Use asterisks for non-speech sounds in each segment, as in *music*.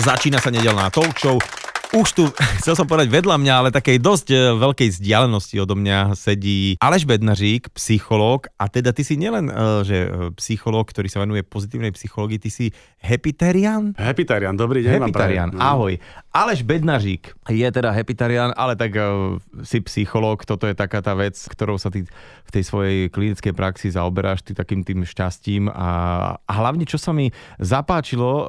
Začína sa nedelná talk show už tu, *laughs* chcel som povedať vedľa mňa, ale takej dosť e, veľkej vzdialenosti odo mňa sedí Aleš Bednařík, psychológ a teda ty si nielen, e, že e, psychológ, ktorý sa venuje pozitívnej psychológii, ty si hepitarian? Hepitarian, dobrý deň. Hepitarian, no. ahoj. Aleš Bednařík je teda hepitarian, ale tak uh, si psychológ, toto je taká tá vec, ktorou sa ty v tej svojej klinickej praxi zaoberáš, ty takým tým šťastím a, a hlavne, čo sa mi zapáčilo uh,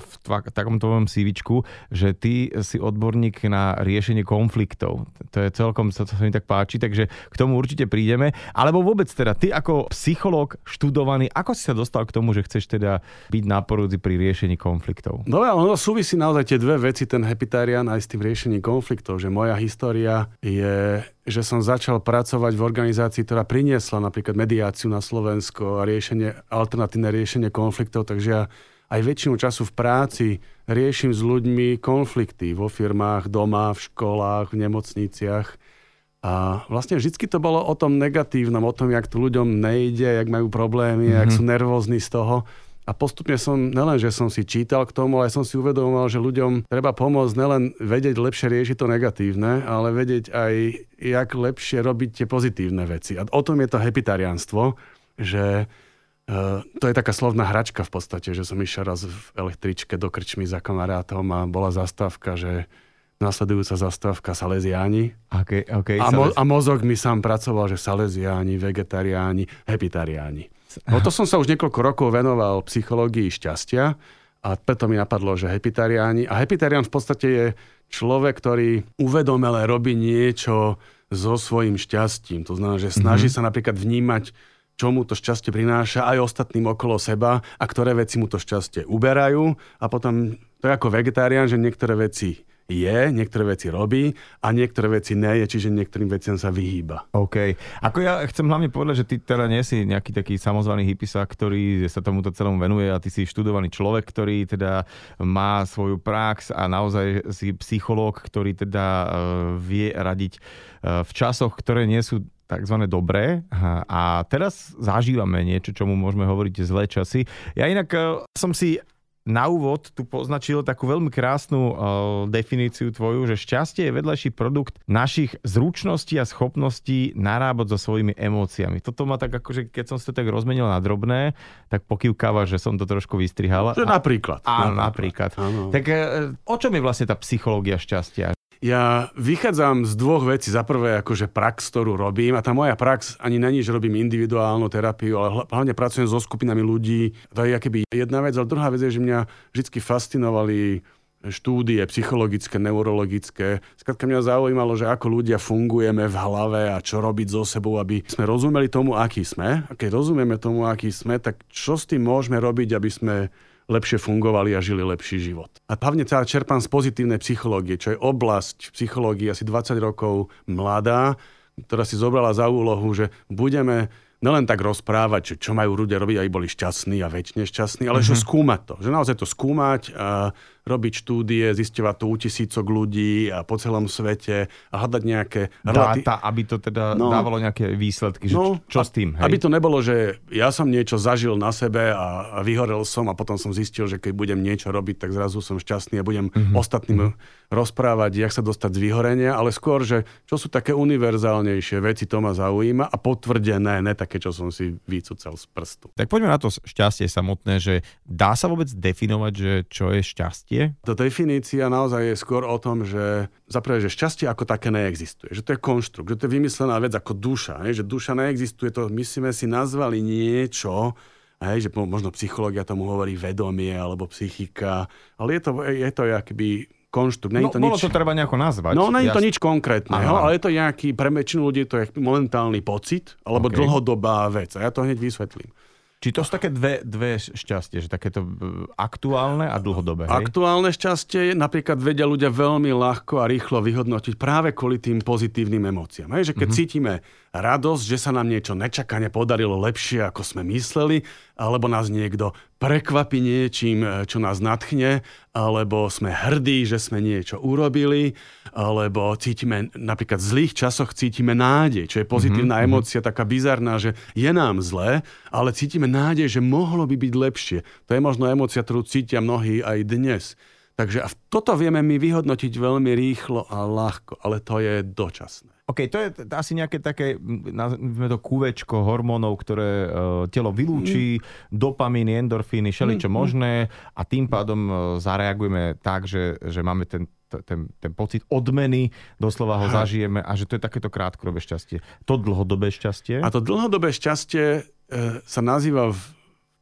v tva, takom tvojom CVčku, že ty si odborník na riešenie konfliktov. To je celkom, to, sa mi tak páči, takže k tomu určite prídeme. Alebo vôbec teda, ty ako psychológ študovaný, ako si sa dostal k tomu, že chceš teda byť náporúci pri riešení konfliktov? No ja, ono súvisí naozaj tie dve veci, ten hepitarian aj s tým riešením konfliktov, že moja história je že som začal pracovať v organizácii, ktorá priniesla napríklad mediáciu na Slovensko a riešenie, alternatívne riešenie konfliktov, takže ja aj väčšinu času v práci riešim s ľuďmi konflikty vo firmách, doma, v školách, v nemocniciach. A vlastne vždy to bolo o tom negatívnom, o tom, jak to ľuďom nejde, jak majú problémy, mm-hmm. jak sú nervózni z toho. A postupne som, nelen, že som si čítal k tomu, ale som si uvedomoval, že ľuďom treba pomôcť nelen vedieť lepšie riešiť to negatívne, ale vedieť aj, jak lepšie robiť tie pozitívne veci. A o tom je to hepitarianstvo, že Uh, to je taká slovná hračka v podstate, že som išiel raz v električke do krčmy za kamarátom a bola zastávka, že nasledujúca zastávka Salesiáni. Okay, okay, a, mo- a mozog mi sám pracoval, že Salesiáni, vegetariáni, hepitariáni. No to som sa už niekoľko rokov venoval psychológii šťastia a preto mi napadlo, že hepitariáni. A hepitarián v podstate je človek, ktorý uvedomele robí niečo so svojím šťastím. To znamená, že snaží mm-hmm. sa napríklad vnímať čo mu to šťastie prináša aj ostatným okolo seba a ktoré veci mu to šťastie uberajú. A potom to je ako vegetarián, že niektoré veci je, niektoré veci robí a niektoré veci nie je, čiže niektorým veciam sa vyhýba. OK. Ako ja chcem hlavne povedať, že ty teda nie si nejaký taký samozvaný hypisa, ktorý sa tomuto celomu venuje a ty si študovaný človek, ktorý teda má svoju prax a naozaj si psychológ, ktorý teda uh, vie radiť uh, v časoch, ktoré nie sú tzv. dobré a teraz zažívame niečo, čomu môžeme hovoriť zlé časy. Ja inak uh, som si na úvod tu poznačil takú veľmi krásnu uh, definíciu tvoju, že šťastie je vedľajší produkt našich zručností a schopností narábať so svojimi emóciami. Toto ma tak akože, keď som si to tak rozmenil na drobné, tak pokývkáva, že som to trošku vystrihal. Že napríklad. Áno, napríklad. napríklad. Tak uh, o čom je vlastne tá psychológia šťastia? Ja vychádzam z dvoch vecí. Za prvé, akože prax, ktorú robím. A tá moja prax ani není, že robím individuálnu terapiu, ale hlavne pracujem so skupinami ľudí. To je akéby jedna vec. Ale druhá vec je, že mňa vždy fascinovali štúdie psychologické, neurologické. Skladka mňa zaujímalo, že ako ľudia fungujeme v hlave a čo robiť so sebou, aby sme rozumeli tomu, aký sme. A keď rozumieme tomu, aký sme, tak čo s tým môžeme robiť, aby sme lepšie fungovali a žili lepší život. A hlavne sa čerpám z pozitívnej psychológie, čo je oblasť psychológie asi 20 rokov mladá, ktorá si zobrala za úlohu, že budeme nelen tak rozprávať, že čo majú ľudia robiť, aby boli šťastní a väčšine šťastní, ale mm-hmm. že skúmať to. Že naozaj to skúmať a robiť štúdie, zistovať to u tisícok ľudí a po celom svete a hľadať nejaké... Relati- Dáta, aby to teda no, dávalo nejaké výsledky. Že no, čo, čo s tým? Hej? Aby to nebolo, že ja som niečo zažil na sebe a, a vyhorel som a potom som zistil, že keď budem niečo robiť, tak zrazu som šťastný a budem mm-hmm. ostatným mm-hmm. rozprávať, jak sa dostať z vyhorenia, ale skôr, že čo sú také univerzálnejšie veci, to ma zaujíma a potvrdené, ne také, čo som si vycúcal z prstu. Tak poďme na to šťastie samotné, že dá sa vôbec definovať, že čo je šťastie? Šťastie? Tá definícia naozaj je skôr o tom, že zaprvé, že šťastie ako také neexistuje. Že to je konštrukt, že to je vymyslená vec ako duša. Hej? Že duša neexistuje, to my sme si nazvali niečo, hej? že možno psychológia tomu hovorí vedomie alebo psychika, ale je to, je to akby konštrukt. no, to bolo nič... to treba nejako nazvať. No, nie je to nič konkrétneho, ale je to nejaký, pre väčšinu ľudí je to momentálny pocit alebo okay. dlhodobá vec. A ja to hneď vysvetlím. Či to sú také dve, dve šťastie, že takéto e, aktuálne a dlhodobé? Hej? Aktuálne šťastie napríklad vedia ľudia veľmi ľahko a rýchlo vyhodnotiť práve kvôli tým pozitívnym emóciám. Hej, že keď mm-hmm. cítime radosť, že sa nám niečo nečakane podarilo lepšie, ako sme mysleli, alebo nás niekto prekvapí niečím, e, čo nás natchne, alebo sme hrdí, že sme niečo urobili, alebo cítime, napríklad v zlých časoch cítime nádej, čo je pozitívna mm-hmm. emócia, taká bizarná, že je nám zle, ale cítime nádej, že mohlo by byť lepšie. To je možno emócia, ktorú cítia mnohí aj dnes. Takže a toto vieme my vyhodnotiť veľmi rýchlo a ľahko, ale to je dočasné. OK, to je asi nejaké také, nazvime to kúvečko hormónov, ktoré uh, telo vylúči, mm. dopamíny, endorfíny, všeličo mm. možné a tým pádom uh, zareagujeme tak, že, že máme ten, ten, ten pocit odmeny, doslova ho Aha. zažijeme a že to je takéto krátkodobé šťastie. To dlhodobé šťastie? A to dlhodobé šťastie uh, sa nazýva v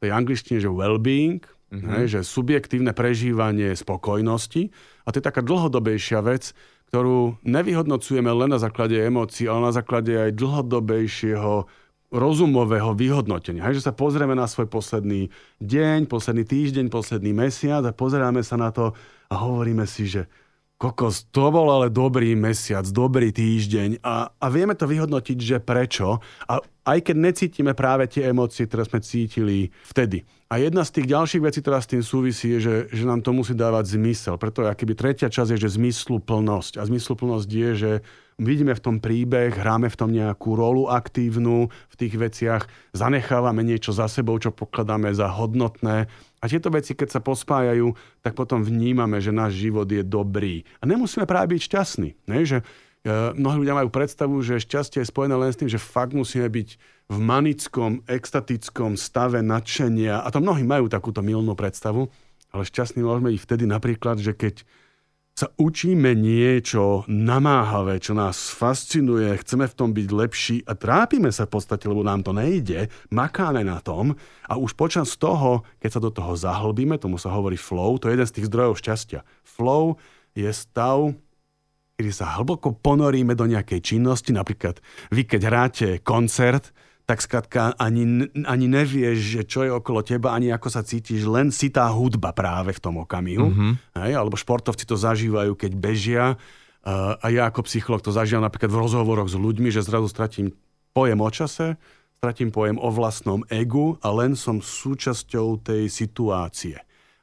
tej angličtine, že well-being, mm-hmm. hej, že subjektívne prežívanie spokojnosti a to je taká dlhodobejšia vec, ktorú nevyhodnocujeme len na základe emócií, ale na základe aj dlhodobejšieho rozumového vyhodnotenia. Hej, že sa pozrieme na svoj posledný deň, posledný týždeň, posledný mesiac a pozeráme sa na to a hovoríme si, že kokos, to bol ale dobrý mesiac, dobrý týždeň a, a vieme to vyhodnotiť, že prečo. A aj keď necítime práve tie emócie, ktoré sme cítili vtedy. A jedna z tých ďalších vecí, ktorá s tým súvisí, je, že, že nám to musí dávať zmysel. Preto akoby tretia časť je, že zmysluplnosť. A zmysluplnosť je, že vidíme v tom príbeh, hráme v tom nejakú rolu aktívnu v tých veciach, zanechávame niečo za sebou, čo pokladáme za hodnotné. A tieto veci, keď sa pospájajú, tak potom vnímame, že náš život je dobrý. A nemusíme práve byť šťastní. Ne? Že Mnohí ľudia majú predstavu, že šťastie je spojené len s tým, že fakt musíme byť v manickom, extatickom stave nadšenia. A to mnohí majú takúto milnú predstavu. Ale šťastný môžeme byť vtedy napríklad, že keď sa učíme niečo namáhavé, čo nás fascinuje, chceme v tom byť lepší a trápime sa v podstate, lebo nám to nejde, makáme na tom a už počas toho, keď sa do toho zahlbíme, tomu sa hovorí flow, to je jeden z tých zdrojov šťastia. Flow je stav, kedy sa hlboko ponoríme do nejakej činnosti, napríklad vy keď hráte koncert, tak skrátka ani, ani nevieš, že čo je okolo teba, ani ako sa cítiš, len si tá hudba práve v tom okamihu. Mm-hmm. Hej, alebo športovci to zažívajú, keď bežia. Uh, a ja ako psycholog to zažívam napríklad v rozhovoroch s ľuďmi, že zrazu stratím pojem o čase, stratím pojem o vlastnom egu a len som súčasťou tej situácie.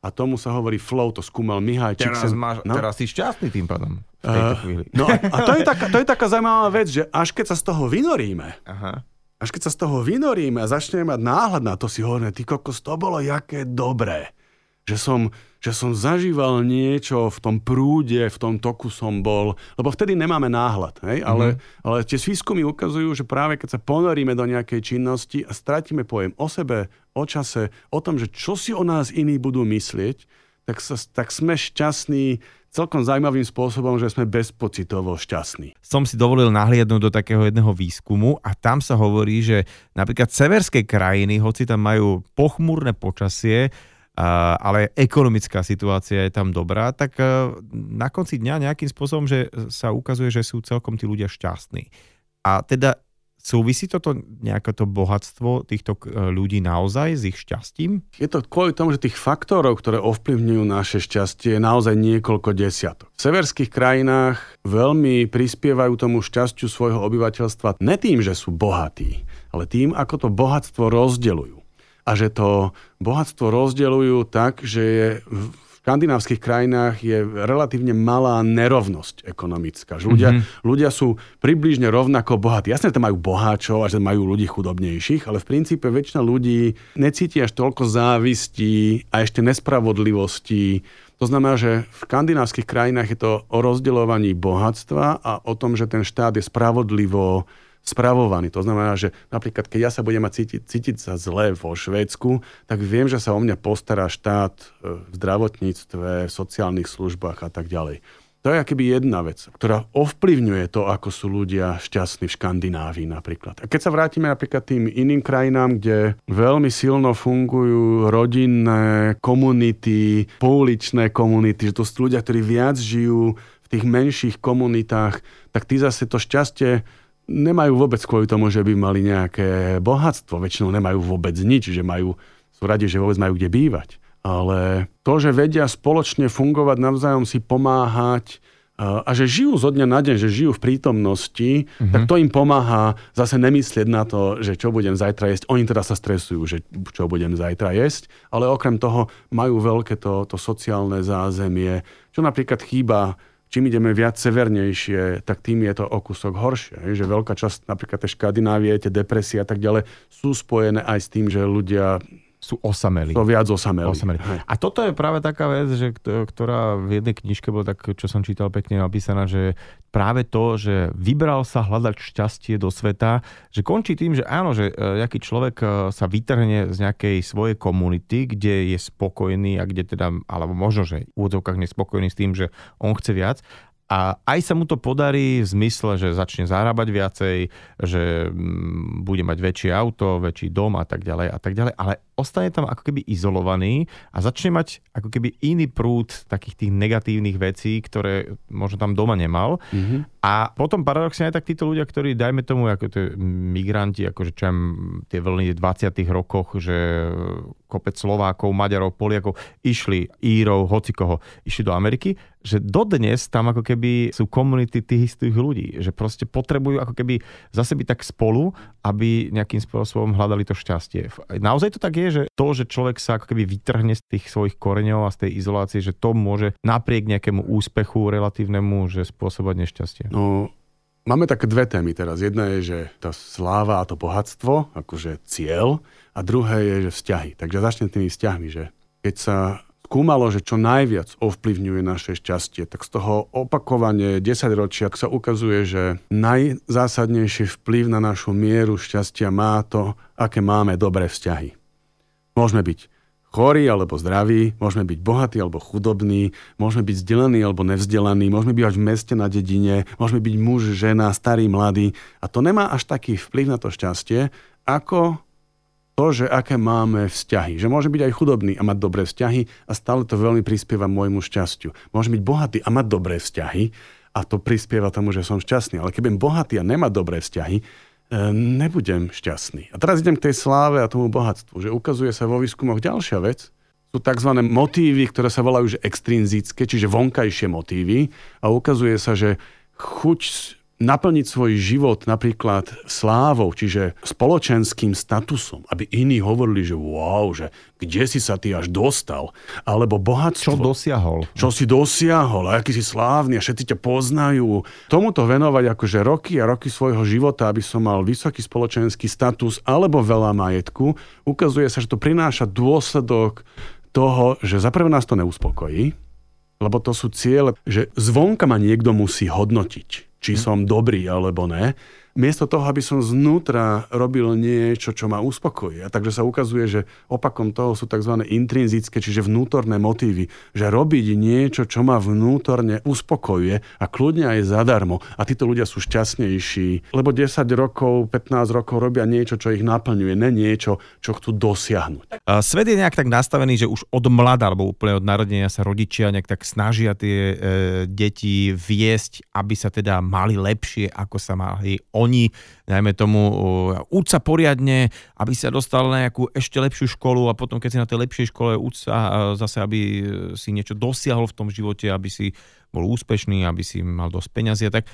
A tomu sa hovorí flow, to skúmal Mihajčík. Teraz, sem, máš, no? teraz si šťastný tým pádom. Uh, no a to je, taká, to je taká zaujímavá vec, že až keď sa z toho vynoríme, Aha. Až keď sa z toho vynoríme a začneme mať náhľad na to, si hovoríme, ty kokos, to bolo jaké dobré. Že som, že som zažíval niečo v tom prúde, v tom toku som bol, lebo vtedy nemáme náhľad. Hej? Mm-hmm. Ale, ale tie výskumy ukazujú, že práve keď sa ponoríme do nejakej činnosti a stratíme pojem o sebe, o čase, o tom, že čo si o nás iní budú myslieť, tak, sa, tak sme šťastní celkom zaujímavým spôsobom, že sme bezpocitovo šťastní. Som si dovolil nahliadnúť do takého jedného výskumu a tam sa hovorí, že napríklad severské krajiny, hoci tam majú pochmúrne počasie, ale ekonomická situácia je tam dobrá, tak na konci dňa nejakým spôsobom, že sa ukazuje, že sú celkom tí ľudia šťastní. A teda Súvisí toto nejaké to bohatstvo týchto e, ľudí naozaj s ich šťastím? Je to kvôli tomu, že tých faktorov, ktoré ovplyvňujú naše šťastie, je naozaj niekoľko desiatok. V severských krajinách veľmi prispievajú tomu šťastiu svojho obyvateľstva ne tým, že sú bohatí, ale tým, ako to bohatstvo rozdeľujú. A že to bohatstvo rozdeľujú tak, že je škandinávskych krajinách je relatívne malá nerovnosť ekonomická. Že ľudia, mm-hmm. ľudia sú približne rovnako bohatí. Jasne, že majú boháčov a že majú ľudí chudobnejších, ale v princípe väčšina ľudí necíti až toľko závistí a ešte nespravodlivosti. To znamená, že v škandinávskych krajinách je to o rozdeľovaní bohatstva a o tom, že ten štát je spravodlivo spravovaný. To znamená, že napríklad, keď ja sa budem mať cítiť, cítiť sa zle vo Švédsku, tak viem, že sa o mňa postará štát e, v zdravotníctve, v sociálnych službách a tak ďalej. To je akoby jedna vec, ktorá ovplyvňuje to, ako sú ľudia šťastní v Škandinávii napríklad. A keď sa vrátime napríklad tým iným krajinám, kde veľmi silno fungujú rodinné komunity, pouličné komunity, že to sú ľudia, ktorí viac žijú v tých menších komunitách, tak tí zase to šťastie nemajú vôbec kvôli tomu, že by mali nejaké bohatstvo. Väčšinou nemajú vôbec nič, že majú, sú radi, že vôbec majú kde bývať. Ale to, že vedia spoločne fungovať, navzájom si pomáhať a že žijú zo dňa na deň, že žijú v prítomnosti, mm-hmm. tak to im pomáha zase nemyslieť na to, že čo budem zajtra jesť. Oni teda sa stresujú, že čo budem zajtra jesť, ale okrem toho majú veľké to, to sociálne zázemie, čo napríklad chýba čím ideme viac severnejšie, tak tým je to o kúsok horšie. Že veľká časť napríklad tej Škandinávie, tie depresie a tak ďalej sú spojené aj s tým, že ľudia sú osamelí. To viac osamelí. osamelí. A toto je práve taká vec, že, ktorá v jednej knižke bola tak, čo som čítal pekne napísaná, že práve to, že vybral sa hľadať šťastie do sveta, že končí tým, že áno, že nejaký človek e, sa vytrhne z nejakej svojej komunity, kde je spokojný a kde teda, alebo možno, že v úvodzovkách nespokojný s tým, že on chce viac, a aj sa mu to podarí v zmysle, že začne zarábať viacej, že mm, bude mať väčšie auto, väčší dom a tak ďalej a tak ďalej, ale ostane tam ako keby izolovaný a začne mať ako keby iný prúd takých tých negatívnych vecí, ktoré možno tam doma nemal. Mm-hmm. A potom paradoxne aj tak títo ľudia, ktorí, dajme tomu, ako tie migranti, akože čo tie vlny v 20 rokoch, že kopec Slovákov, Maďarov, Poliakov išli, Írov, hocikoho, išli do Ameriky, že dodnes tam ako keby sú komunity tých istých ľudí, že proste potrebujú ako keby zase byť tak spolu, aby nejakým spôsobom hľadali to šťastie. Naozaj to tak je, že to, že človek sa ako keby vytrhne z tých svojich koreňov a z tej izolácie, že to môže napriek nejakému úspechu relatívnemu, že spôsobať nešťastie. No, Máme také dve témy teraz. Jedna je, že tá sláva a to bohatstvo, akože cieľ, a druhé je, že vzťahy. Takže začnem tými vzťahmi, že keď sa skúmalo, že čo najviac ovplyvňuje naše šťastie, tak z toho opakovanie 10 ročia sa ukazuje, že najzásadnejší vplyv na našu mieru šťastia má to, aké máme dobré vzťahy. Môžeme byť chorí alebo zdraví, môžeme byť bohatí alebo chudobní, môžeme byť vzdelaní alebo nevzdelaní, môžeme byť v meste na dedine, môžeme byť muž, žena, starý, mladý. A to nemá až taký vplyv na to šťastie, ako to, že aké máme vzťahy. Že môže byť aj chudobný a mať dobré vzťahy a stále to veľmi prispieva môjmu šťastiu. Môže byť bohatý a mať dobré vzťahy a to prispieva tomu, že som šťastný. Ale keď budem bohatý a nemať dobré vzťahy, e, nebudem šťastný. A teraz idem k tej sláve a tomu bohatstvu, že ukazuje sa vo výskumoch ďalšia vec, sú tzv. motívy, ktoré sa volajú že extrinzické, čiže vonkajšie motívy a ukazuje sa, že chuť naplniť svoj život napríklad slávou, čiže spoločenským statusom, aby iní hovorili, že wow, že kde si sa ty až dostal, alebo bohatstvo. Čo dosiahol. Čo si dosiahol, a aký si slávny a všetci ťa poznajú. Tomuto venovať akože roky a roky svojho života, aby som mal vysoký spoločenský status alebo veľa majetku, ukazuje sa, že to prináša dôsledok toho, že zaprvé nás to neuspokojí, lebo to sú ciele, že zvonka ma niekto musí hodnotiť či som dobrý alebo ne, miesto toho, aby som znútra robil niečo, čo ma uspokojí. A takže sa ukazuje, že opakom toho sú tzv. intrinzické, čiže vnútorné motívy. Že robiť niečo, čo ma vnútorne uspokojuje a kľudne aj zadarmo. A títo ľudia sú šťastnejší, lebo 10 rokov, 15 rokov robia niečo, čo ich naplňuje, ne niečo, čo chcú dosiahnuť. Svet je nejak tak nastavený, že už od mlada alebo úplne od narodenia sa rodičia nejak tak snažia tie e, deti viesť, aby sa teda mali lepšie, ako sa mali oni, najmä tomu, uč sa poriadne, aby sa dostal na nejakú ešte lepšiu školu a potom, keď si na tej lepšej škole, uč sa zase, aby si niečo dosiahol v tom živote, aby si bol úspešný, aby si mal dosť peňazí a tak.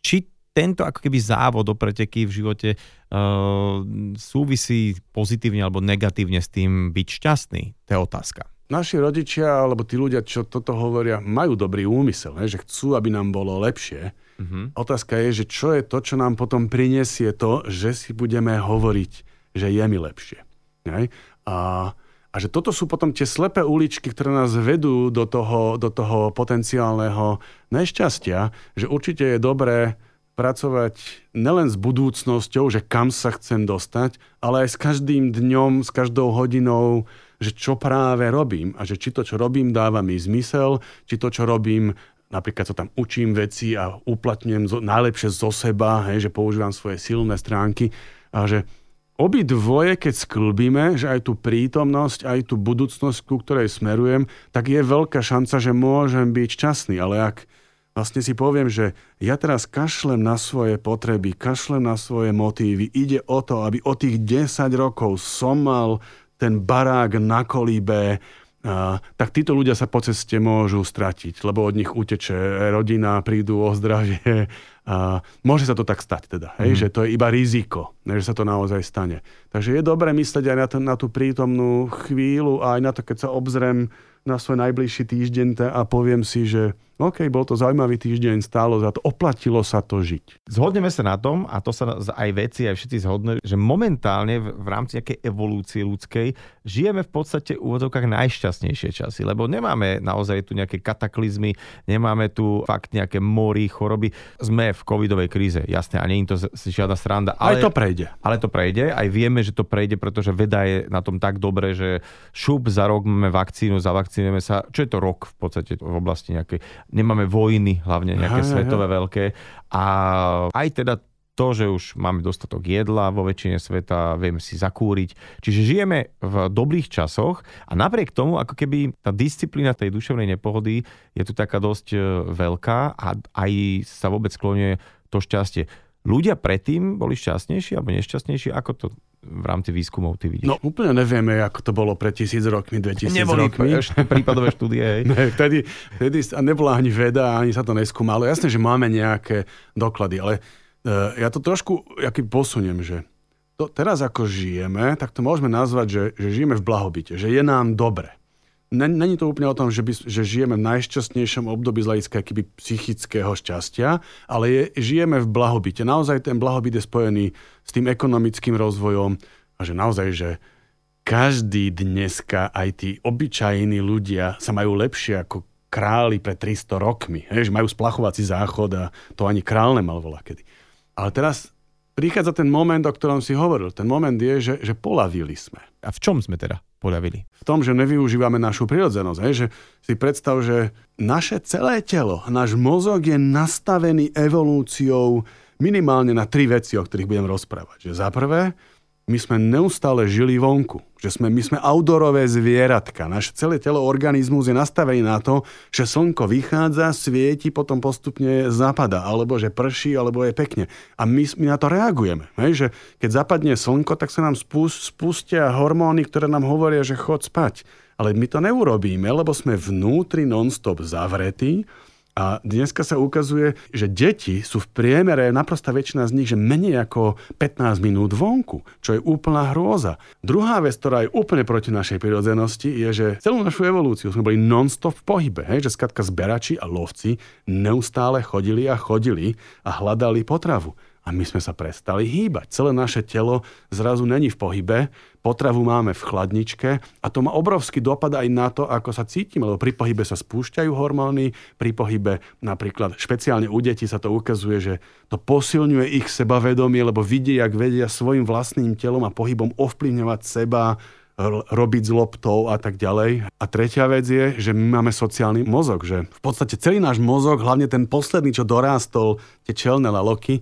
Či tento ako keby závod o preteky v živote uh, súvisí pozitívne alebo negatívne s tým byť šťastný? To je otázka naši rodičia alebo tí ľudia, čo toto hovoria, majú dobrý úmysel, ne? že chcú, aby nám bolo lepšie. Uh-huh. Otázka je, že čo je to, čo nám potom prinesie to, že si budeme hovoriť, že je mi lepšie. Ne? A, a že toto sú potom tie slepé uličky, ktoré nás vedú do toho, do toho potenciálneho nešťastia, že určite je dobré pracovať nelen s budúcnosťou, že kam sa chcem dostať, ale aj s každým dňom, s každou hodinou, že čo práve robím a že či to, čo robím, dáva mi zmysel, či to, čo robím, napríklad sa tam učím veci a uplatňujem zo, najlepšie zo seba, hej, že používam svoje silné stránky a že obidvoje, keď sklbíme, že aj tú prítomnosť, aj tú budúcnosť, ku ktorej smerujem, tak je veľká šanca, že môžem byť šťastný. Ale ak vlastne si poviem, že ja teraz kašlem na svoje potreby, kašlem na svoje motívy, ide o to, aby o tých 10 rokov som mal ten barák na kolíbe, a, tak títo ľudia sa po ceste môžu stratiť, lebo od nich uteče rodina, prídu o zdravie. A môže sa to tak stať teda, hej, mm. že to je iba riziko, že sa to naozaj stane. Takže je dobré myslieť aj na, to, na tú prítomnú chvíľu a aj na to, keď sa obzrem na svoj najbližší týždeň a poviem si, že OK, bol to zaujímavý týždeň, stálo za to, oplatilo sa to žiť. Zhodneme sa na tom, a to sa aj veci, aj všetci zhodnú, že momentálne v, rámci nejakej evolúcie ľudskej žijeme v podstate v úvodzovkách najšťastnejšie časy, lebo nemáme naozaj tu nejaké kataklizmy, nemáme tu fakt nejaké mory, choroby. Sme v covidovej kríze, jasné, a nie je to žiadna sranda. Ale, aj to prejde. Ale to prejde, aj vieme, že to prejde, pretože veda je na tom tak dobre, že šup za rok máme vakcínu, zavakcínujeme sa, čo je to rok v podstate v oblasti nejakej nemáme vojny, hlavne nejaké aha, svetové aha. veľké. A aj teda to, že už máme dostatok jedla vo väčšine sveta, vieme si zakúriť. Čiže žijeme v dobrých časoch a napriek tomu, ako keby tá disciplína tej duševnej nepohody je tu taká dosť e, veľká a aj sa vôbec sklonie to šťastie. Ľudia predtým boli šťastnejší alebo nešťastnejší? Ako to v rámci výskumov ty vidíš? No úplne nevieme, ako to bolo pred tisíc rokmi, 2000 Neboli rokmi. ešte *laughs* prípadové štúdie, hej? ne, vtedy, vtedy nebola ani veda, ani sa to neskúmalo. Jasné, že máme nejaké doklady, ale uh, ja to trošku jaký posuniem, že to, teraz ako žijeme, tak to môžeme nazvať, že, že žijeme v blahobite, že je nám dobre. Není to úplne o tom, že, by, že žijeme v najšťastnejšom období z hľadiska psychického šťastia, ale je, žijeme v blahobite. Naozaj ten blahobyt je spojený s tým ekonomickým rozvojom a že naozaj, že každý dneska, aj tí obyčajní ľudia sa majú lepšie ako králi pred 300 rokmi. Hej, že majú splachovací záchod a to ani král nemal volá kedy. Ale teraz prichádza ten moment, o ktorom si hovoril. Ten moment je, že, že polavili sme. A v čom sme teda? Poľavili? V tom, že nevyužívame našu prirodzenosť. Hej? Že si predstav, že naše celé telo, náš mozog je nastavený evolúciou minimálne na tri veci, o ktorých budem rozprávať. Že za prvé, my sme neustále žili vonku. Že sme, my sme outdoorové zvieratka. Naše celé telo, organizmus je nastavený na to, že slnko vychádza, svieti, potom postupne zapada, alebo že prší, alebo je pekne. A my, my na to reagujeme. Hej? Že keď zapadne slnko, tak sa nám spustia hormóny, ktoré nám hovoria, že chod spať. Ale my to neurobíme, lebo sme vnútri non-stop zavretí a dneska sa ukazuje, že deti sú v priemere, naprosta väčšina z nich, že menej ako 15 minút vonku, čo je úplná hrôza. Druhá vec, ktorá je úplne proti našej prirodzenosti, je, že celú našu evolúciu sme boli non-stop v pohybe. Hej? Že skatka zberači a lovci neustále chodili a chodili a hľadali potravu a my sme sa prestali hýbať. Celé naše telo zrazu není v pohybe, potravu máme v chladničke a to má obrovský dopad aj na to, ako sa cítime, lebo pri pohybe sa spúšťajú hormóny, pri pohybe napríklad špeciálne u detí sa to ukazuje, že to posilňuje ich sebavedomie, lebo vidia, jak vedia svojim vlastným telom a pohybom ovplyvňovať seba, robiť s loptou a tak ďalej. A tretia vec je, že my máme sociálny mozog, že v podstate celý náš mozog, hlavne ten posledný, čo dorástol, tie čelné laloky,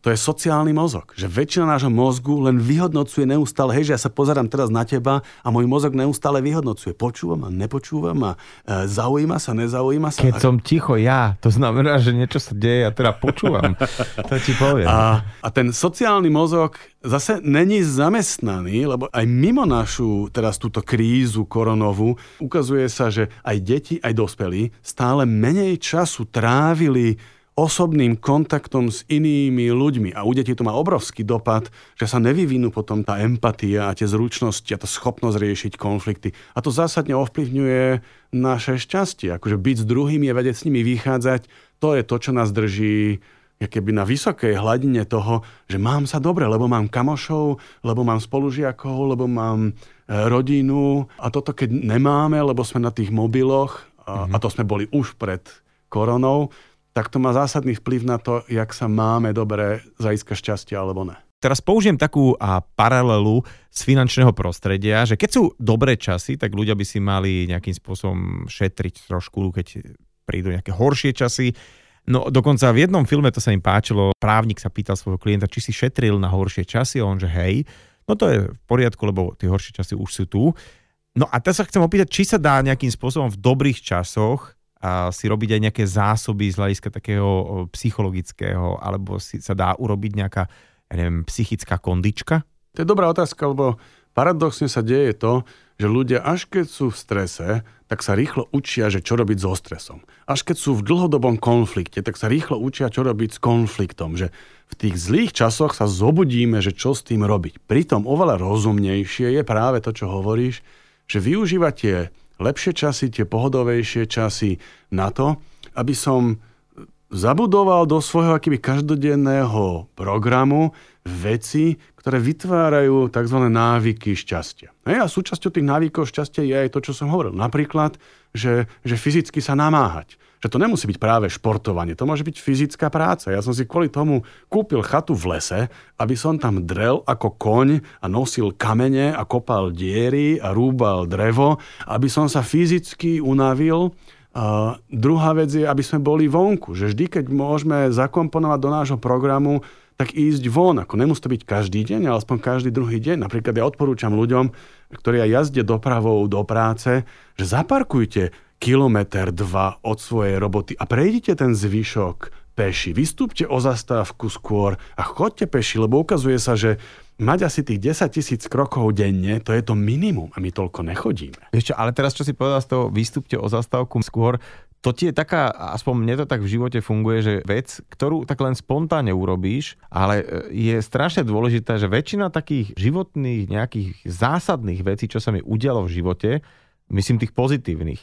to je sociálny mozog. Že väčšina nášho mozgu len vyhodnocuje neustále, hej, že ja sa pozerám teraz na teba a môj mozog neustále vyhodnocuje. Počúvam a nepočúvam a uh, zaujíma sa, nezaujíma sa. Keď a... som ticho ja, to znamená, že niečo sa deje a teda počúvam. *laughs* to ti poviem. A, a ten sociálny mozog zase není zamestnaný, lebo aj mimo našu teraz túto krízu koronovú ukazuje sa, že aj deti, aj dospelí stále menej času trávili osobným kontaktom s inými ľuďmi. A u detí to má obrovský dopad, že sa nevyvinú potom tá empatia a tie zručnosti a tá schopnosť riešiť konflikty. A to zásadne ovplyvňuje naše šťastie. Akože byť s druhými a vedieť s nimi vychádzať, to je to, čo nás drží keby na vysokej hladine toho, že mám sa dobre, lebo mám kamošov, lebo mám spolužiakov, lebo mám e, rodinu a toto keď nemáme, lebo sme na tých mobiloch a, mm-hmm. a to sme boli už pred koronou, tak to má zásadný vplyv na to, jak sa máme dobre zaiska šťastia alebo ne. Teraz použijem takú a paralelu z finančného prostredia, že keď sú dobré časy, tak ľudia by si mali nejakým spôsobom šetriť trošku, keď prídu nejaké horšie časy. No dokonca v jednom filme, to sa im páčilo, právnik sa pýtal svojho klienta, či si šetril na horšie časy a on, že hej, no to je v poriadku, lebo tie horšie časy už sú tu. No a teraz sa chcem opýtať, či sa dá nejakým spôsobom v dobrých časoch a si robiť aj nejaké zásoby z hľadiska takého psychologického, alebo si sa dá urobiť nejaká, ja neviem, psychická kondička? To je dobrá otázka, lebo paradoxne sa deje to, že ľudia až keď sú v strese, tak sa rýchlo učia, že čo robiť so stresom. Až keď sú v dlhodobom konflikte, tak sa rýchlo učia, čo robiť s konfliktom. Že v tých zlých časoch sa zobudíme, že čo s tým robiť. Pritom oveľa rozumnejšie je práve to, čo hovoríš, že využívať tie lepšie časy, tie pohodovejšie časy na to, aby som zabudoval do svojho akýby každodenného programu veci, ktoré vytvárajú tzv. návyky šťastia. A súčasťou tých návykov šťastia je aj to, čo som hovoril. Napríklad, že, že fyzicky sa namáhať. Že to nemusí byť práve športovanie, to môže byť fyzická práca. Ja som si kvôli tomu kúpil chatu v lese, aby som tam drel ako koň a nosil kamene a kopal diery a rúbal drevo, aby som sa fyzicky unavil a druhá vec je, aby sme boli vonku. Že vždy, keď môžeme zakomponovať do nášho programu tak ísť von. Ako nemusí to byť každý deň, ale aspoň každý druhý deň. Napríklad ja odporúčam ľuďom, ktorí aj jazdia dopravou do práce, že zaparkujte kilometr, dva od svojej roboty a prejdite ten zvyšok peši. Vystúpte o zastávku skôr a chodte peši, lebo ukazuje sa, že mať asi tých 10 tisíc krokov denne, to je to minimum a my toľko nechodíme. Ešte, ale teraz, čo si povedal z toho, vystúpte o zastávku skôr, to ti je taká, aspoň mne to tak v živote funguje, že vec, ktorú tak len spontánne urobíš, ale e, je strašne dôležité, že väčšina takých životných nejakých zásadných vecí, čo sa mi udialo v živote, myslím tých pozitívnych,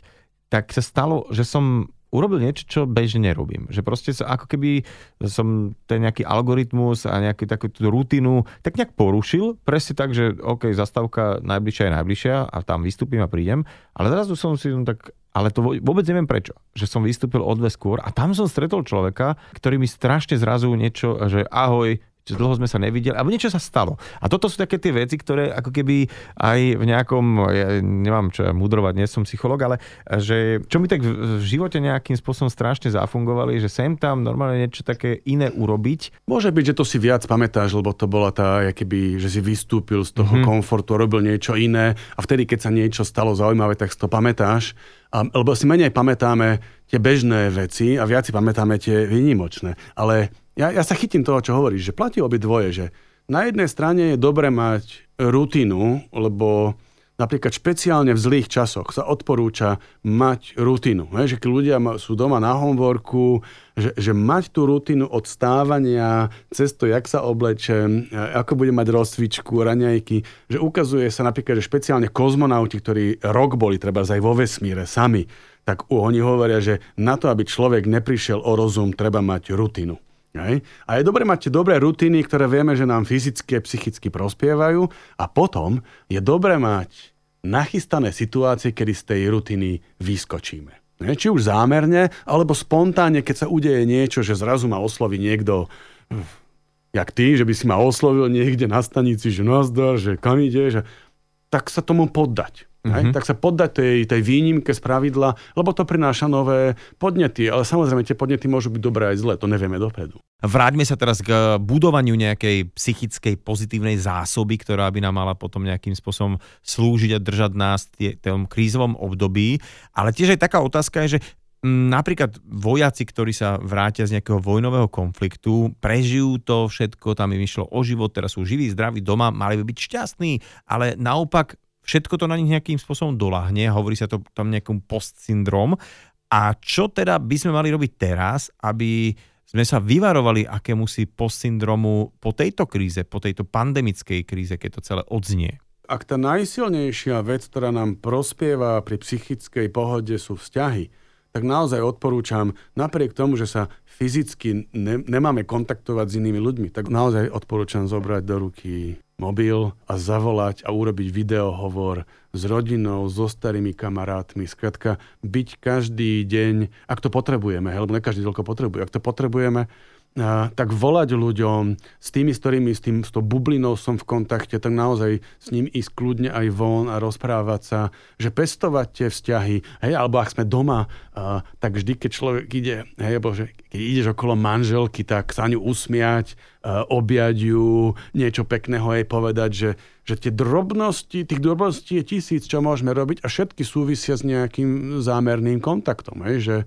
tak sa stalo, že som urobil niečo, čo bežne nerobím. Že proste sa, ako keby som ten nejaký algoritmus a nejakú takú rutinu tak nejak porušil. Presne tak, že OK, zastavka najbližšia je najbližšia a tam vystúpim a prídem. Ale zrazu som si tak ale to vôbec neviem prečo, že som vystúpil o dve skôr a tam som stretol človeka, ktorý mi strašne zrazu niečo, že ahoj, že dlho sme sa nevideli, alebo niečo sa stalo. A toto sú také tie veci, ktoré ako keby aj v nejakom, ja nemám čo mudrovať, nie som psycholog, ale že čo mi tak v živote nejakým spôsobom strašne zafungovali, že sem tam normálne niečo také iné urobiť. Môže byť, že to si viac pamätáš, lebo to bola tá, keby, že si vystúpil z toho mm-hmm. komfortu, robil niečo iné a vtedy, keď sa niečo stalo zaujímavé, tak si to pamätáš. A, lebo si menej pamätáme tie bežné veci a viac si pamätáme tie výnimočné. Ale ja, ja sa chytím toho, čo hovoríš, že platí obi dvoje, že na jednej strane je dobre mať rutinu, lebo napríklad špeciálne v zlých časoch sa odporúča mať rutinu. Že keď ľudia sú doma na homeworku, že, že mať tú rutinu od stávania, cez to, jak sa oblečem, ako budem mať rozcvičku, raňajky, že ukazuje sa napríklad, že špeciálne kozmonauti, ktorí rok boli treba aj vo vesmíre sami, tak oni hovoria, že na to, aby človek neprišiel o rozum, treba mať rutinu. Hej. A je dobre mať dobré rutiny, ktoré vieme, že nám fyzicky a psychicky prospievajú a potom je dobre mať nachystané situácie, kedy z tej rutiny vyskočíme. Hej. Či už zámerne, alebo spontánne, keď sa udeje niečo, že zrazu ma osloví niekto jak ty, že by si ma oslovil niekde na stanici, že nazdar, že kam ide, že tak sa tomu poddať. Mm-hmm. Tak sa poddať tej, tej výnimke z pravidla, lebo to prináša nové podnety. Ale samozrejme, tie podnety môžu byť dobré aj zlé, to nevieme dopredu. Vráťme sa teraz k budovaniu nejakej psychickej pozitívnej zásoby, ktorá by nám mala potom nejakým spôsobom slúžiť a držať nás v tom krízovom období. Ale tiež aj taká otázka je, že napríklad vojaci, ktorí sa vrátia z nejakého vojnového konfliktu, prežijú to všetko, tam im išlo o život, teraz sú živí, zdraví doma, mali by byť šťastní, ale naopak všetko to na nich nejakým spôsobom dolahne, hovorí sa to tam nejakým postsyndrom. A čo teda by sme mali robiť teraz, aby sme sa vyvarovali akémusi postsyndromu po tejto kríze, po tejto pandemickej kríze, keď to celé odznie? Ak tá najsilnejšia vec, ktorá nám prospieva pri psychickej pohode sú vzťahy, tak naozaj odporúčam, napriek tomu, že sa fyzicky ne, nemáme kontaktovať s inými ľuďmi, tak naozaj odporúčam zobrať do ruky mobil a zavolať a urobiť videohovor s rodinou, so starými kamarátmi. Skratka, byť každý deň, ak to potrebujeme, lebo ne každý toľko potrebuje, ak to potrebujeme, tak volať ľuďom, s tými, s ktorými, s, tým, s tou bublinou som v kontakte, tak naozaj s ním ísť kľudne aj von a rozprávať sa, že pestovať tie vzťahy, hej, alebo ak sme doma, uh, tak vždy, keď človek ide, hej, alebo keď ideš okolo manželky, tak sa ňu usmiať, uh, objať ju, niečo pekného jej povedať, že, že tie drobnosti, tých drobností je tisíc, čo môžeme robiť a všetky súvisia s nejakým zámerným kontaktom, hej, že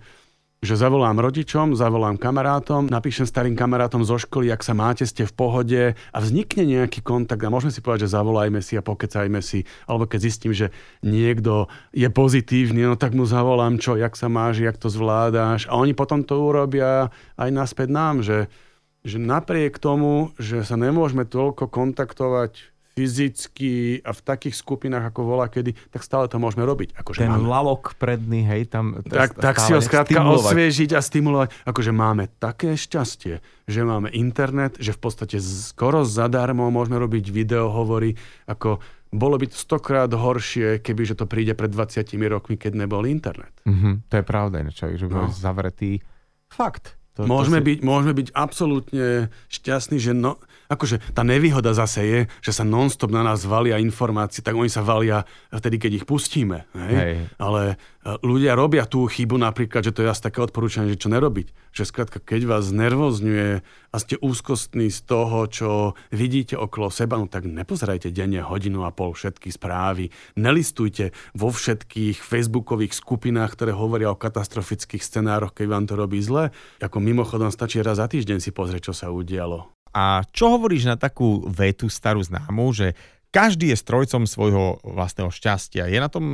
že zavolám rodičom, zavolám kamarátom, napíšem starým kamarátom zo školy, ak sa máte, ste v pohode a vznikne nejaký kontakt a môžeme si povedať, že zavolajme si a pokecajme si, alebo keď zistím, že niekto je pozitívny, no tak mu zavolám, čo, jak sa máš, jak to zvládáš? A oni potom to urobia aj naspäť nám, že, že napriek tomu, že sa nemôžeme toľko kontaktovať fyzicky a v takých skupinách ako volá kedy, tak stále to môžeme robiť. Akože Ten máme... lalok predný, hej, tam... Tak, tak si ho skrátka osviežiť a stimulovať. Akože máme také šťastie, že máme internet, že v podstate skoro zadarmo môžeme robiť videohovory, ako bolo by to stokrát horšie, keby že to príde pred 20 rokmi, keď nebol internet. Mm-hmm, to je pravda, ináč, že bol no. zavretý fakt. To, môžeme, to si... byť, môžeme byť absolútne šťastní, že no, akože tá nevýhoda zase je, že sa nonstop na nás valia informácie, tak oni sa valia vtedy, keď ich pustíme. Hej? Hej. Ale e, ľudia robia tú chybu napríklad, že to je asi také odporúčanie, že čo nerobiť. Že skrátka, keď vás nervozňuje a ste úzkostní z toho, čo vidíte okolo seba, no tak nepozerajte denne hodinu a pol všetky správy. Nelistujte vo všetkých facebookových skupinách, ktoré hovoria o katastrofických scenároch, keď vám to robí zle. Ako mimochodom stačí raz za týždeň si pozrieť, čo sa udialo. A čo hovoríš na takú vetu starú známu, že každý je strojcom svojho vlastného šťastia. Je na tom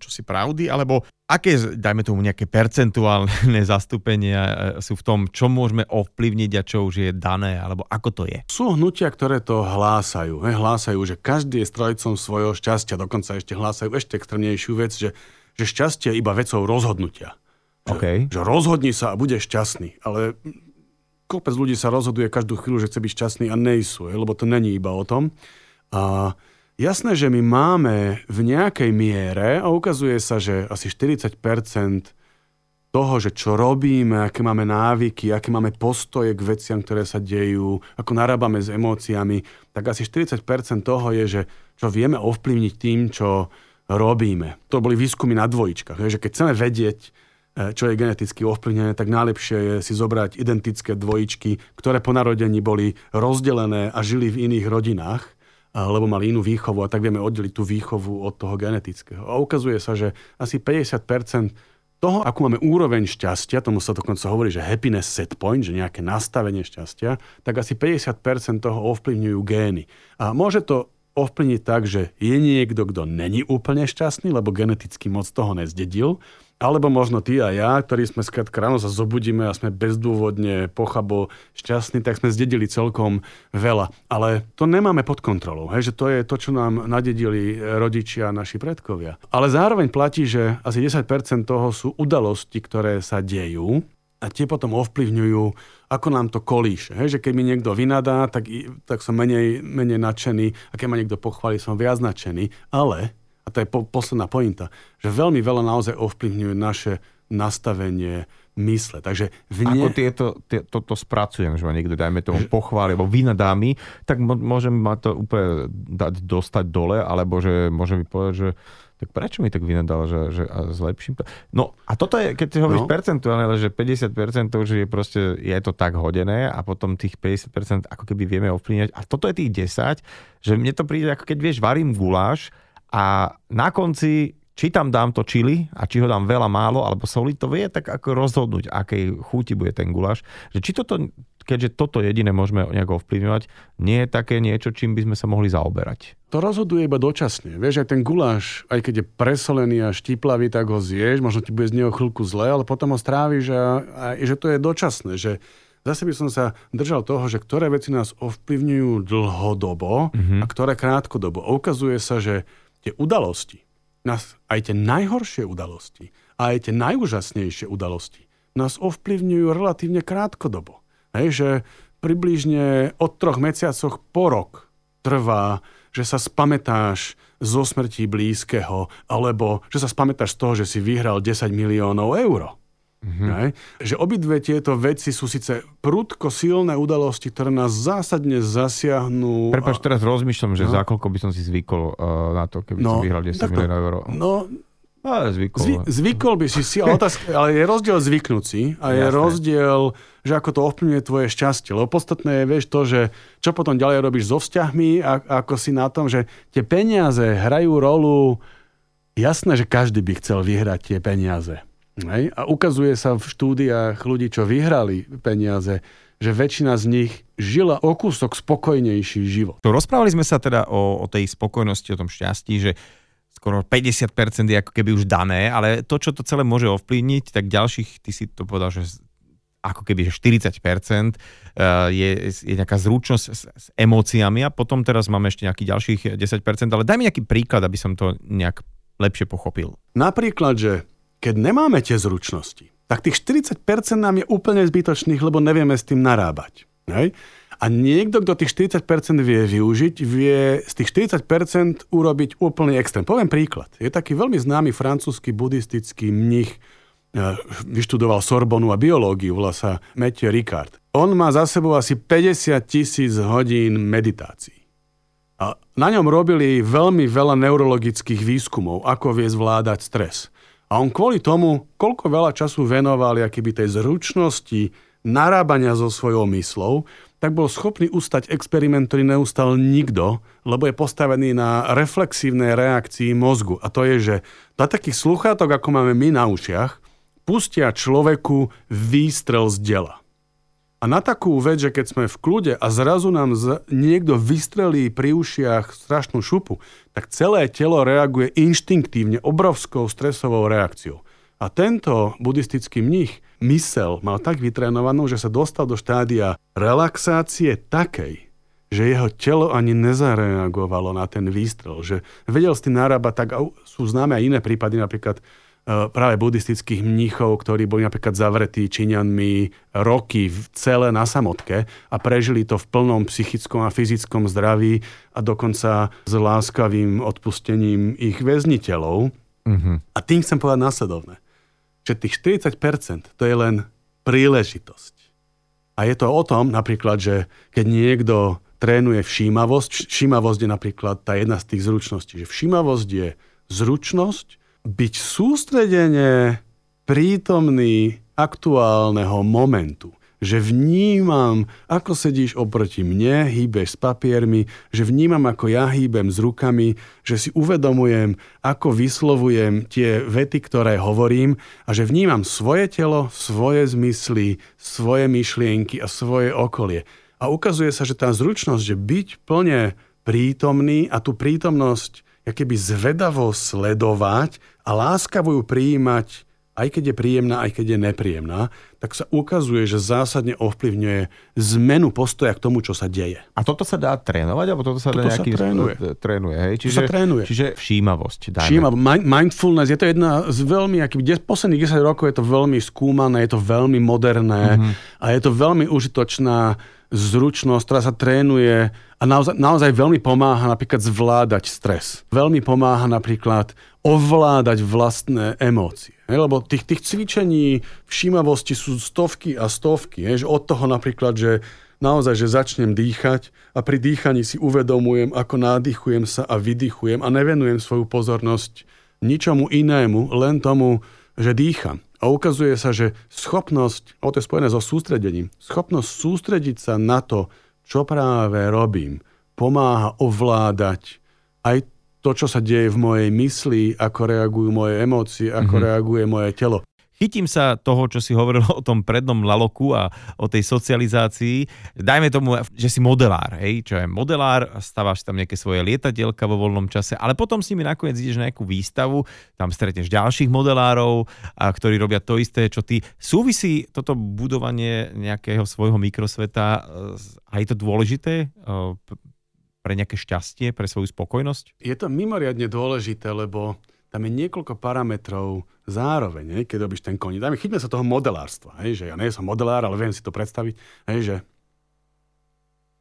čo si pravdy, alebo aké, dajme tomu, nejaké percentuálne *laughs* zastúpenia e, sú v tom, čo môžeme ovplyvniť a čo už je dané, alebo ako to je? Sú hnutia, ktoré to hlásajú. He, hlásajú, že každý je strojcom svojho šťastia. Dokonca ešte hlásajú ešte extrémnejšiu vec, že, že šťastie je iba vecou rozhodnutia. Že, okay. že rozhodni sa a bude šťastný. Ale kopec ľudí sa rozhoduje každú chvíľu, že chce byť šťastný a nejsú, lebo to není iba o tom. A jasné, že my máme v nejakej miere, a ukazuje sa, že asi 40% toho, že čo robíme, aké máme návyky, aké máme postoje k veciam, ktoré sa dejú, ako narábame s emóciami, tak asi 40% toho je, že čo vieme ovplyvniť tým, čo robíme. To boli výskumy na dvojičkách, že keď chceme vedieť, čo je geneticky ovplyvnené, tak najlepšie je si zobrať identické dvojičky, ktoré po narodení boli rozdelené a žili v iných rodinách, lebo mali inú výchovu a tak vieme oddeliť tú výchovu od toho genetického. A ukazuje sa, že asi 50% toho, akú máme úroveň šťastia, tomu sa dokonca hovorí, že happiness set point, že nejaké nastavenie šťastia, tak asi 50% toho ovplyvňujú gény. A môže to ovplyvniť tak, že je niekto, kto není úplne šťastný, lebo geneticky moc toho nezdedil, alebo možno ty a ja, ktorí sme skrátka ráno sa zobudíme a sme bezdôvodne pochabo šťastní, tak sme zdedili celkom veľa. Ale to nemáme pod kontrolou. Hej, že to je to, čo nám nadedili rodičia naši predkovia. Ale zároveň platí, že asi 10% toho sú udalosti, ktoré sa dejú a tie potom ovplyvňujú, ako nám to kolíše. Hej, že keď mi niekto vynadá, tak, tak som menej, menej nadšený a keď ma niekto pochváli, som viac nadšený. Ale a to je po, posledná pointa, že veľmi veľa naozaj ovplyvňuje naše nastavenie mysle. Takže v ne... Ako tieto, tie, toto spracujem, že ma niekto, dajme tomu, pochváli, alebo vynadá mi, tak môžem ma to úplne dať, dostať dole, alebo že môžem mi povedať, že tak prečo mi tak vynadal, že, že a zlepším to? No a toto je, keď si hovoríš no. percentuálne, ale že 50% to už je proste, je to tak hodené a potom tých 50% ako keby vieme ovplyvňať. A toto je tých 10, že mne to príde ako keď vieš, varím guláš, a na konci, či tam dám to čili a či ho dám veľa, málo alebo soli, to vie tak ako rozhodnúť, akej chuti bude ten guláš. Že či toto, keďže toto jediné môžeme nejako ovplyvňovať, nie je také niečo, čím by sme sa mohli zaoberať. To rozhoduje iba dočasne. Vieš, aj ten guláš, aj keď je presolený a štiplavý, tak ho zješ, možno ti bude z neho chvíľku zle, ale potom ho stráviš a, a že to je dočasné, že Zase by som sa držal toho, že ktoré veci nás ovplyvňujú dlhodobo mm-hmm. a ktoré krátkodobo. A ukazuje sa, že tie udalosti, nás, aj tie najhoršie udalosti aj tie najúžasnejšie udalosti nás ovplyvňujú relatívne krátkodobo. Hej, že približne od troch mesiacoch po rok trvá, že sa spametáš zo smrti blízkeho, alebo že sa spametáš z toho, že si vyhral 10 miliónov eur. Mm-hmm. Hej? Že obidve tieto veci sú síce prudko silné udalosti, ktoré nás zásadne zasiahnu. Prepač, teraz rozmýšľam, že no. za koľko by som si zvykol uh, na to, keby no, som vyhral 10 miliónov eur. No, ale zvykol. Zvi, zvykol by si si, ale, otázka, ale je rozdiel zvyknúť si a je Jasné. rozdiel, že ako to ovplyvňuje tvoje šťastie. Lebo podstatné je, vieš, to, že čo potom ďalej robíš so vzťahmi a ako si na tom, že tie peniaze hrajú rolu, jasné, že každý by chcel vyhrať tie peniaze. Hej? A ukazuje sa v štúdiách ľudí, čo vyhrali peniaze, že väčšina z nich žila o kúsok spokojnejší život. To rozprávali sme sa teda o, o tej spokojnosti, o tom šťastí, že skoro 50% je ako keby už dané, ale to, čo to celé môže ovplyvniť, tak ďalších, ty si to povedal, že ako keby 40% je, je nejaká zručnosť s, s emóciami a potom teraz máme ešte nejakých ďalších 10%, ale daj mi nejaký príklad, aby som to nejak lepšie pochopil. Napríklad, že keď nemáme tie zručnosti, tak tých 40% nám je úplne zbytočných, lebo nevieme s tým narábať. Hej? A niekto, kto tých 40% vie využiť, vie z tých 40% urobiť úplný extrém. Poviem príklad. Je taký veľmi známy francúzsky buddhistický mních, e, vyštudoval Sorbonu a biológiu, volá sa Mathieu Ricard. On má za sebou asi 50 tisíc hodín meditácií. A na ňom robili veľmi veľa neurologických výskumov, ako vie zvládať stres. A on kvôli tomu, koľko veľa času venoval akýby tej zručnosti narábania so svojou myslou, tak bol schopný ustať experiment, ktorý neustal nikto, lebo je postavený na reflexívnej reakcii mozgu. A to je, že na takých sluchátok, ako máme my na ušiach, pustia človeku výstrel z dela. Na takú vec, že keď sme v kľude a zrazu nám z, niekto vystrelí pri ušiach strašnú šupu, tak celé telo reaguje inštinktívne obrovskou stresovou reakciou. A tento buddhistický mních mysel mal tak vytrénovanú, že sa dostal do štádia relaxácie takej, že jeho telo ani nezareagovalo na ten výstrel, že vedel s tým narábať tak, sú známe aj iné prípady, napríklad práve buddhistických mníchov, ktorí boli napríklad zavretí Číňanmi roky celé na samotke a prežili to v plnom psychickom a fyzickom zdraví a dokonca s láskavým odpustením ich väzniteľov. Mm-hmm. A tým chcem povedať následovné že tých 40% to je len príležitosť. A je to o tom napríklad, že keď niekto trénuje všímavosť, všímavosť je napríklad tá jedna z tých zručností, že všímavosť je zručnosť byť sústredene prítomný aktuálneho momentu že vnímam, ako sedíš oproti mne, hýbeš s papiermi, že vnímam, ako ja hýbem s rukami, že si uvedomujem, ako vyslovujem tie vety, ktoré hovorím a že vnímam svoje telo, svoje zmysly, svoje myšlienky a svoje okolie. A ukazuje sa, že tá zručnosť, že byť plne prítomný a tú prítomnosť keby zvedavo sledovať a láskavo ju prijímať aj keď je príjemná, aj keď je nepríjemná, tak sa ukazuje, že zásadne ovplyvňuje zmenu postoja k tomu, čo sa deje. A toto sa dá trénovať, alebo toto sa toto dá nejaký... Sa trénuje. trénuje hej? Čiže, sa trénuje. Čiže všímavosť. Všímav, mindfulness, je to jedna z veľmi, aký, posledných 10 rokov je to veľmi skúmané, je to veľmi moderné mm-hmm. a je to veľmi užitočná zručnosť, ktorá sa trénuje a naozaj, naozaj veľmi pomáha napríklad zvládať stres. Veľmi pomáha napríklad ovládať vlastné emócie. Lebo tých, tých cvičení všímavosti sú stovky a stovky. Je, že od toho napríklad, že naozaj, že začnem dýchať a pri dýchaní si uvedomujem, ako nádychujem sa a vydychujem a nevenujem svoju pozornosť ničomu inému, len tomu, že dýcham. A ukazuje sa, že schopnosť, o to je spojené so sústredením, schopnosť sústrediť sa na to, čo práve robím, pomáha ovládať aj to, čo sa deje v mojej mysli, ako reagujú moje emócie, ako mm-hmm. reaguje moje telo. Chytím sa toho, čo si hovoril *laughs* o tom prednom laloku a o tej socializácii. Dajme tomu, že si modelár, hej, čo je modelár, staváš tam nejaké svoje lietadielka vo voľnom čase, ale potom s nimi nakoniec ideš na nejakú výstavu, tam stretneš ďalších modelárov, a ktorí robia to isté, čo ty. Súvisí toto budovanie nejakého svojho mikrosveta a je to dôležité e, pre nejaké šťastie, pre svoju spokojnosť? Je to mimoriadne dôležité, lebo tam je niekoľko parametrov zároveň, keď robíš ten koniec. Dajme, chyťme sa toho modelárstva, že ja nie som modelár, ale viem si to predstaviť, že,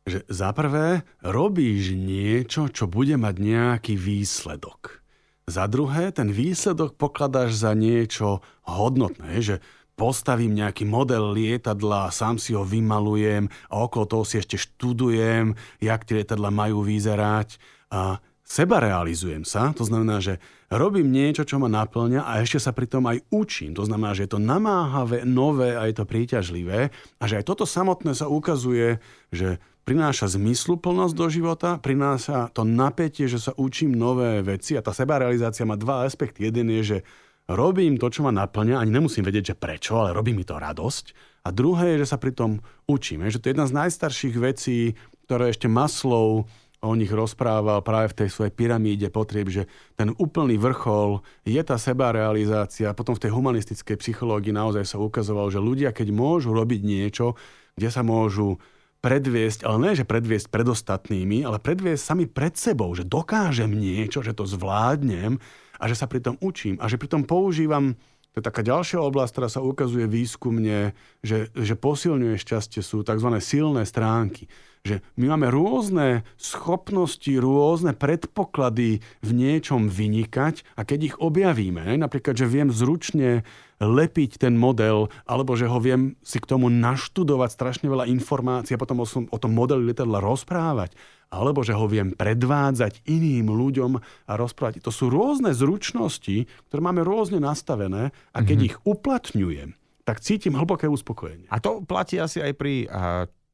že za prvé robíš niečo, čo bude mať nejaký výsledok. Za druhé, ten výsledok pokladáš za niečo hodnotné, že postavím nejaký model lietadla, sám si ho vymalujem a okolo toho si ešte študujem, jak tie lietadla majú vyzerať a seba realizujem sa, to znamená, že robím niečo, čo ma naplňa a ešte sa pritom aj učím. To znamená, že je to namáhavé, nové a je to príťažlivé a že aj toto samotné sa ukazuje, že prináša zmysluplnosť do života, prináša to napätie, že sa učím nové veci a tá sebarealizácia má dva aspekty. Jeden je, že robím to, čo ma naplňa, ani nemusím vedieť, že prečo, ale robí mi to radosť. A druhé je, že sa pritom učím. Že to je jedna z najstarších vecí, ktoré ešte Maslov o nich rozprával práve v tej svojej pyramíde potrieb, že ten úplný vrchol je tá sebarealizácia. Potom v tej humanistickej psychológii naozaj sa ukazovalo, že ľudia, keď môžu robiť niečo, kde sa môžu predviesť, ale nie, že predviesť pred ostatnými, ale predviesť sami pred sebou, že dokážem niečo, že to zvládnem a že sa pri tom učím a že pri tom používam to je taká ďalšia oblasť, ktorá sa ukazuje výskumne, že, že posilňuje šťastie, sú tzv. silné stránky. Že my máme rôzne schopnosti, rôzne predpoklady v niečom vynikať a keď ich objavíme, napríklad, že viem zručne lepiť ten model, alebo že ho viem si k tomu naštudovať strašne veľa informácií a potom o, o tom modeli lietadla rozprávať, alebo že ho viem predvádzať iným ľuďom a rozprávať. To sú rôzne zručnosti, ktoré máme rôzne nastavené a keď mm-hmm. ich uplatňujem, tak cítim hlboké uspokojenie. A to platí asi aj pri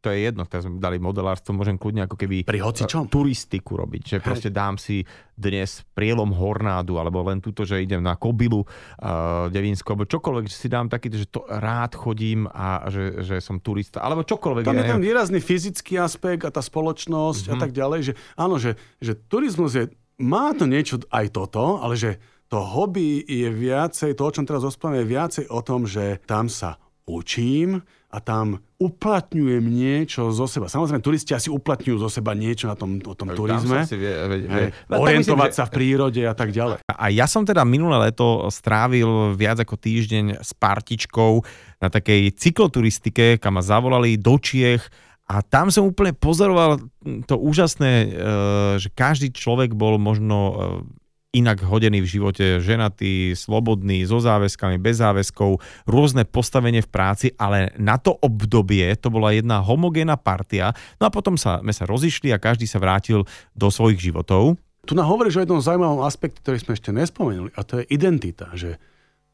to je jedno, teraz sme dali modelárstvo, môžem kľudne ako keby Pri hocičom? turistiku robiť, že Hej. proste dám si dnes prielom Hornádu, alebo len túto, že idem na Kobilu, uh, Devinsko, alebo čokoľvek, že si dám taký, že to rád chodím a že, že som turista, alebo čokoľvek. Tam je ten výrazný fyzický aspekt a tá spoločnosť mm-hmm. a mhm. tak ďalej, že áno, že, že turizmus je, má to niečo aj toto, ale že to hobby je viacej, to, o čom teraz rozprávame, je viacej o tom, že tam sa učím, a tam uplatňujem niečo zo seba. Samozrejme, turisti asi uplatňujú zo seba niečo na tom, o tom turizme. Vie, vie, vie. Orientovať myslím, sa v prírode a tak ďalej. A ja som teda minulé leto strávil viac ako týždeň s partičkou na takej cykloturistike, kam ma zavolali do Čiech a tam som úplne pozoroval to úžasné, e, že každý človek bol možno e, inak hodený v živote, ženatý, slobodný, so záväzkami, bez záväzkov, rôzne postavenie v práci, ale na to obdobie to bola jedna homogénna partia. No a potom sa, sme sa rozišli a každý sa vrátil do svojich životov. Tu nám hovoríš o jednom zaujímavom aspekte, ktorý sme ešte nespomenuli, a to je identita, že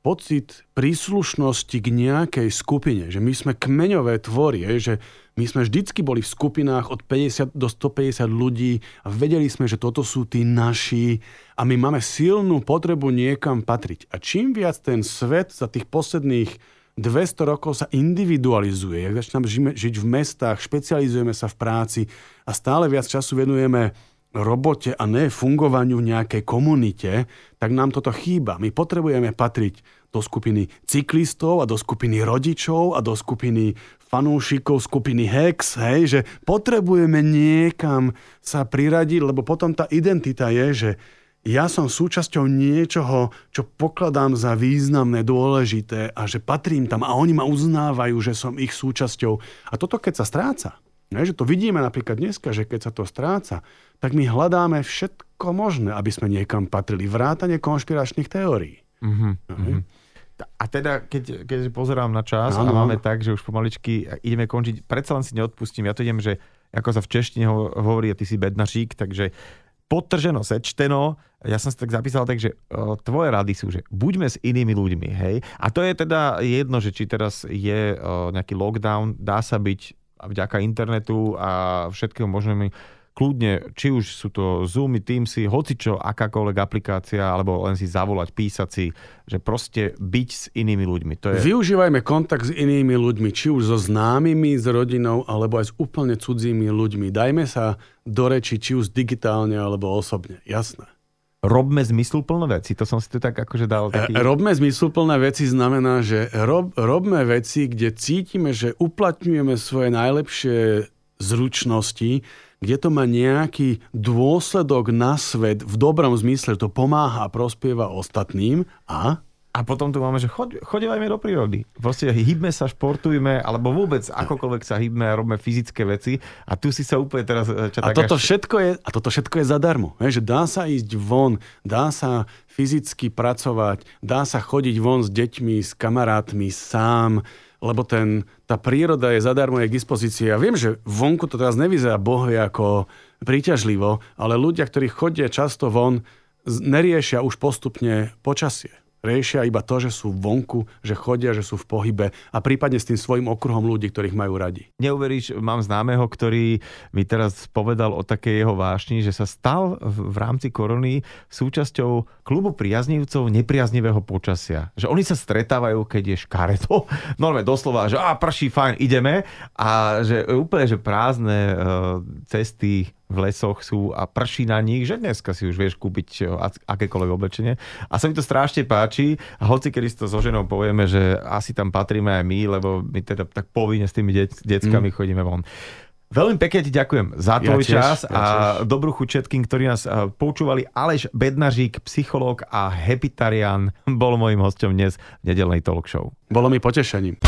pocit príslušnosti k nejakej skupine, že my sme kmeňové tvorie, že my sme vždycky boli v skupinách od 50 do 150 ľudí a vedeli sme, že toto sú tí naši a my máme silnú potrebu niekam patriť. A čím viac ten svet za tých posledných 200 rokov sa individualizuje, ak začíname žiť v mestách, špecializujeme sa v práci a stále viac času venujeme robote a ne fungovaniu v nejakej komunite, tak nám toto chýba. My potrebujeme patriť do skupiny cyklistov a do skupiny rodičov a do skupiny fanúšikov skupiny Hex, hej, že potrebujeme niekam sa priradiť, lebo potom tá identita je, že ja som súčasťou niečoho, čo pokladám za významné, dôležité a že patrím tam a oni ma uznávajú, že som ich súčasťou. A toto keď sa stráca, ne, že to vidíme napríklad dneska, že keď sa to stráca, tak my hľadáme všetko možné, aby sme niekam patrili. Vrátanie konšpiračných teórií. Mm-hmm. Mm-hmm. A teda, keď, keď pozerám na čas ano. a máme tak, že už pomaličky ideme končiť, predsa len si neodpustím. Ja to idem, že ako sa v češtine hovorí, a ty si bednačík, takže potrženo, sečteno, ja som si tak zapísal, takže uh, tvoje rady sú, že buďme s inými ľuďmi, hej. A to je teda jedno, že či teraz je uh, nejaký lockdown, dá sa byť vďaka internetu a všetkého možného kľudne, či už sú to Zoomy, Teamsy, hocičo, akákoľvek aplikácia, alebo len si zavolať, písať si, že proste byť s inými ľuďmi. To je... Využívajme kontakt s inými ľuďmi, či už so známymi, s rodinou, alebo aj s úplne cudzími ľuďmi. Dajme sa do reči, či už digitálne, alebo osobne. Jasné. Robme zmysluplné veci. To som si tu tak akože dal taký... E, robme zmysluplné veci znamená, že rob, robme veci, kde cítime, že uplatňujeme svoje najlepšie zručnosti, kde to má nejaký dôsledok na svet v dobrom zmysle, to pomáha a prospieva ostatným a a potom tu máme, že choď, chodevajme do prírody. Proste hýbme sa, športujme, alebo vôbec akokoľvek sa hýbme a robíme fyzické veci. A tu si sa úplne teraz... Eh, čo, a, toto až... všetko je, a toto všetko je zadarmo. Že dá sa ísť von, dá sa fyzicky pracovať, dá sa chodiť von s deťmi, s kamarátmi, sám lebo ten, tá príroda je zadarmo, je k dispozícii. Ja viem, že vonku to teraz nevyzerá bohy ako príťažlivo, ale ľudia, ktorí chodia často von, neriešia už postupne počasie riešia iba to, že sú vonku, že chodia, že sú v pohybe a prípadne s tým svojim okruhom ľudí, ktorých majú radi. Neuveríš, mám známeho, ktorý mi teraz povedal o takej jeho vášni, že sa stal v rámci korony súčasťou klubu priaznivcov nepriaznivého počasia. Že oni sa stretávajú, keď je škareto. *laughs* Normálne doslova, že a prší, fajn, ideme. A že úplne, že prázdne uh, cesty v lesoch sú a prší na nich, že dneska si už vieš kúpiť akékoľvek oblečenie. A sa mi to strašne páči. A hoci kedy si to so ženou povieme, že asi tam patríme aj my, lebo my teda tak povinne s tými deck- deckami mm. chodíme von. Veľmi pekne ti ďakujem za tvoj ja tiež, čas ja a tiež. dobrú chuť všetkým, ktorí nás počúvali. Aleš Bednažík, psychológ a hepitarian, bol mojim hostom dnes v nedelnej talk show. Bolo mi potešením.